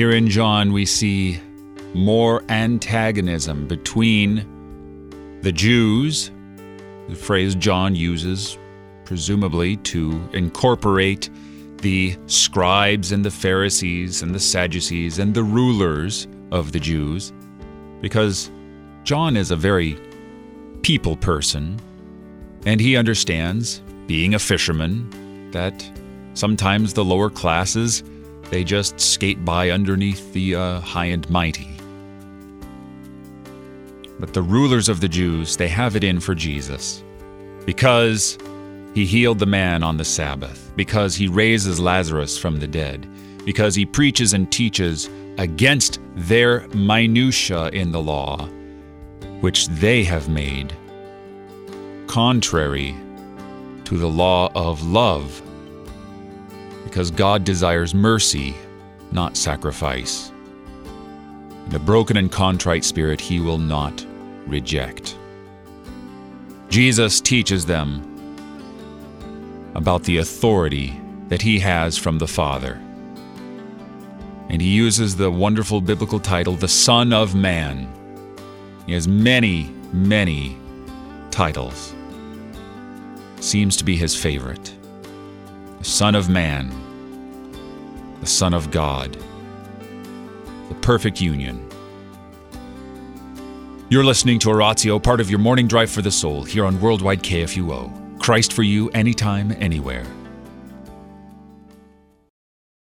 Here in John, we see more antagonism between the Jews, the phrase John uses, presumably to incorporate the scribes and the Pharisees and the Sadducees and the rulers of the Jews, because John is a very people person, and he understands, being a fisherman, that sometimes the lower classes they just skate by underneath the uh, high and mighty. But the rulers of the Jews, they have it in for Jesus. Because he healed the man on the Sabbath, because he raises Lazarus from the dead, because he preaches and teaches against their minutiae in the law, which they have made contrary to the law of love, because God desires mercy, not sacrifice. A broken and contrite spirit he will not reject. Jesus teaches them about the authority that he has from the Father. And he uses the wonderful biblical title, the Son of Man. He has many, many titles. Seems to be his favorite. The Son of Man, the Son of God, the perfect union. You're listening to Oratio, part of your morning drive for the soul, here on Worldwide KFUO. Christ for you, anytime, anywhere.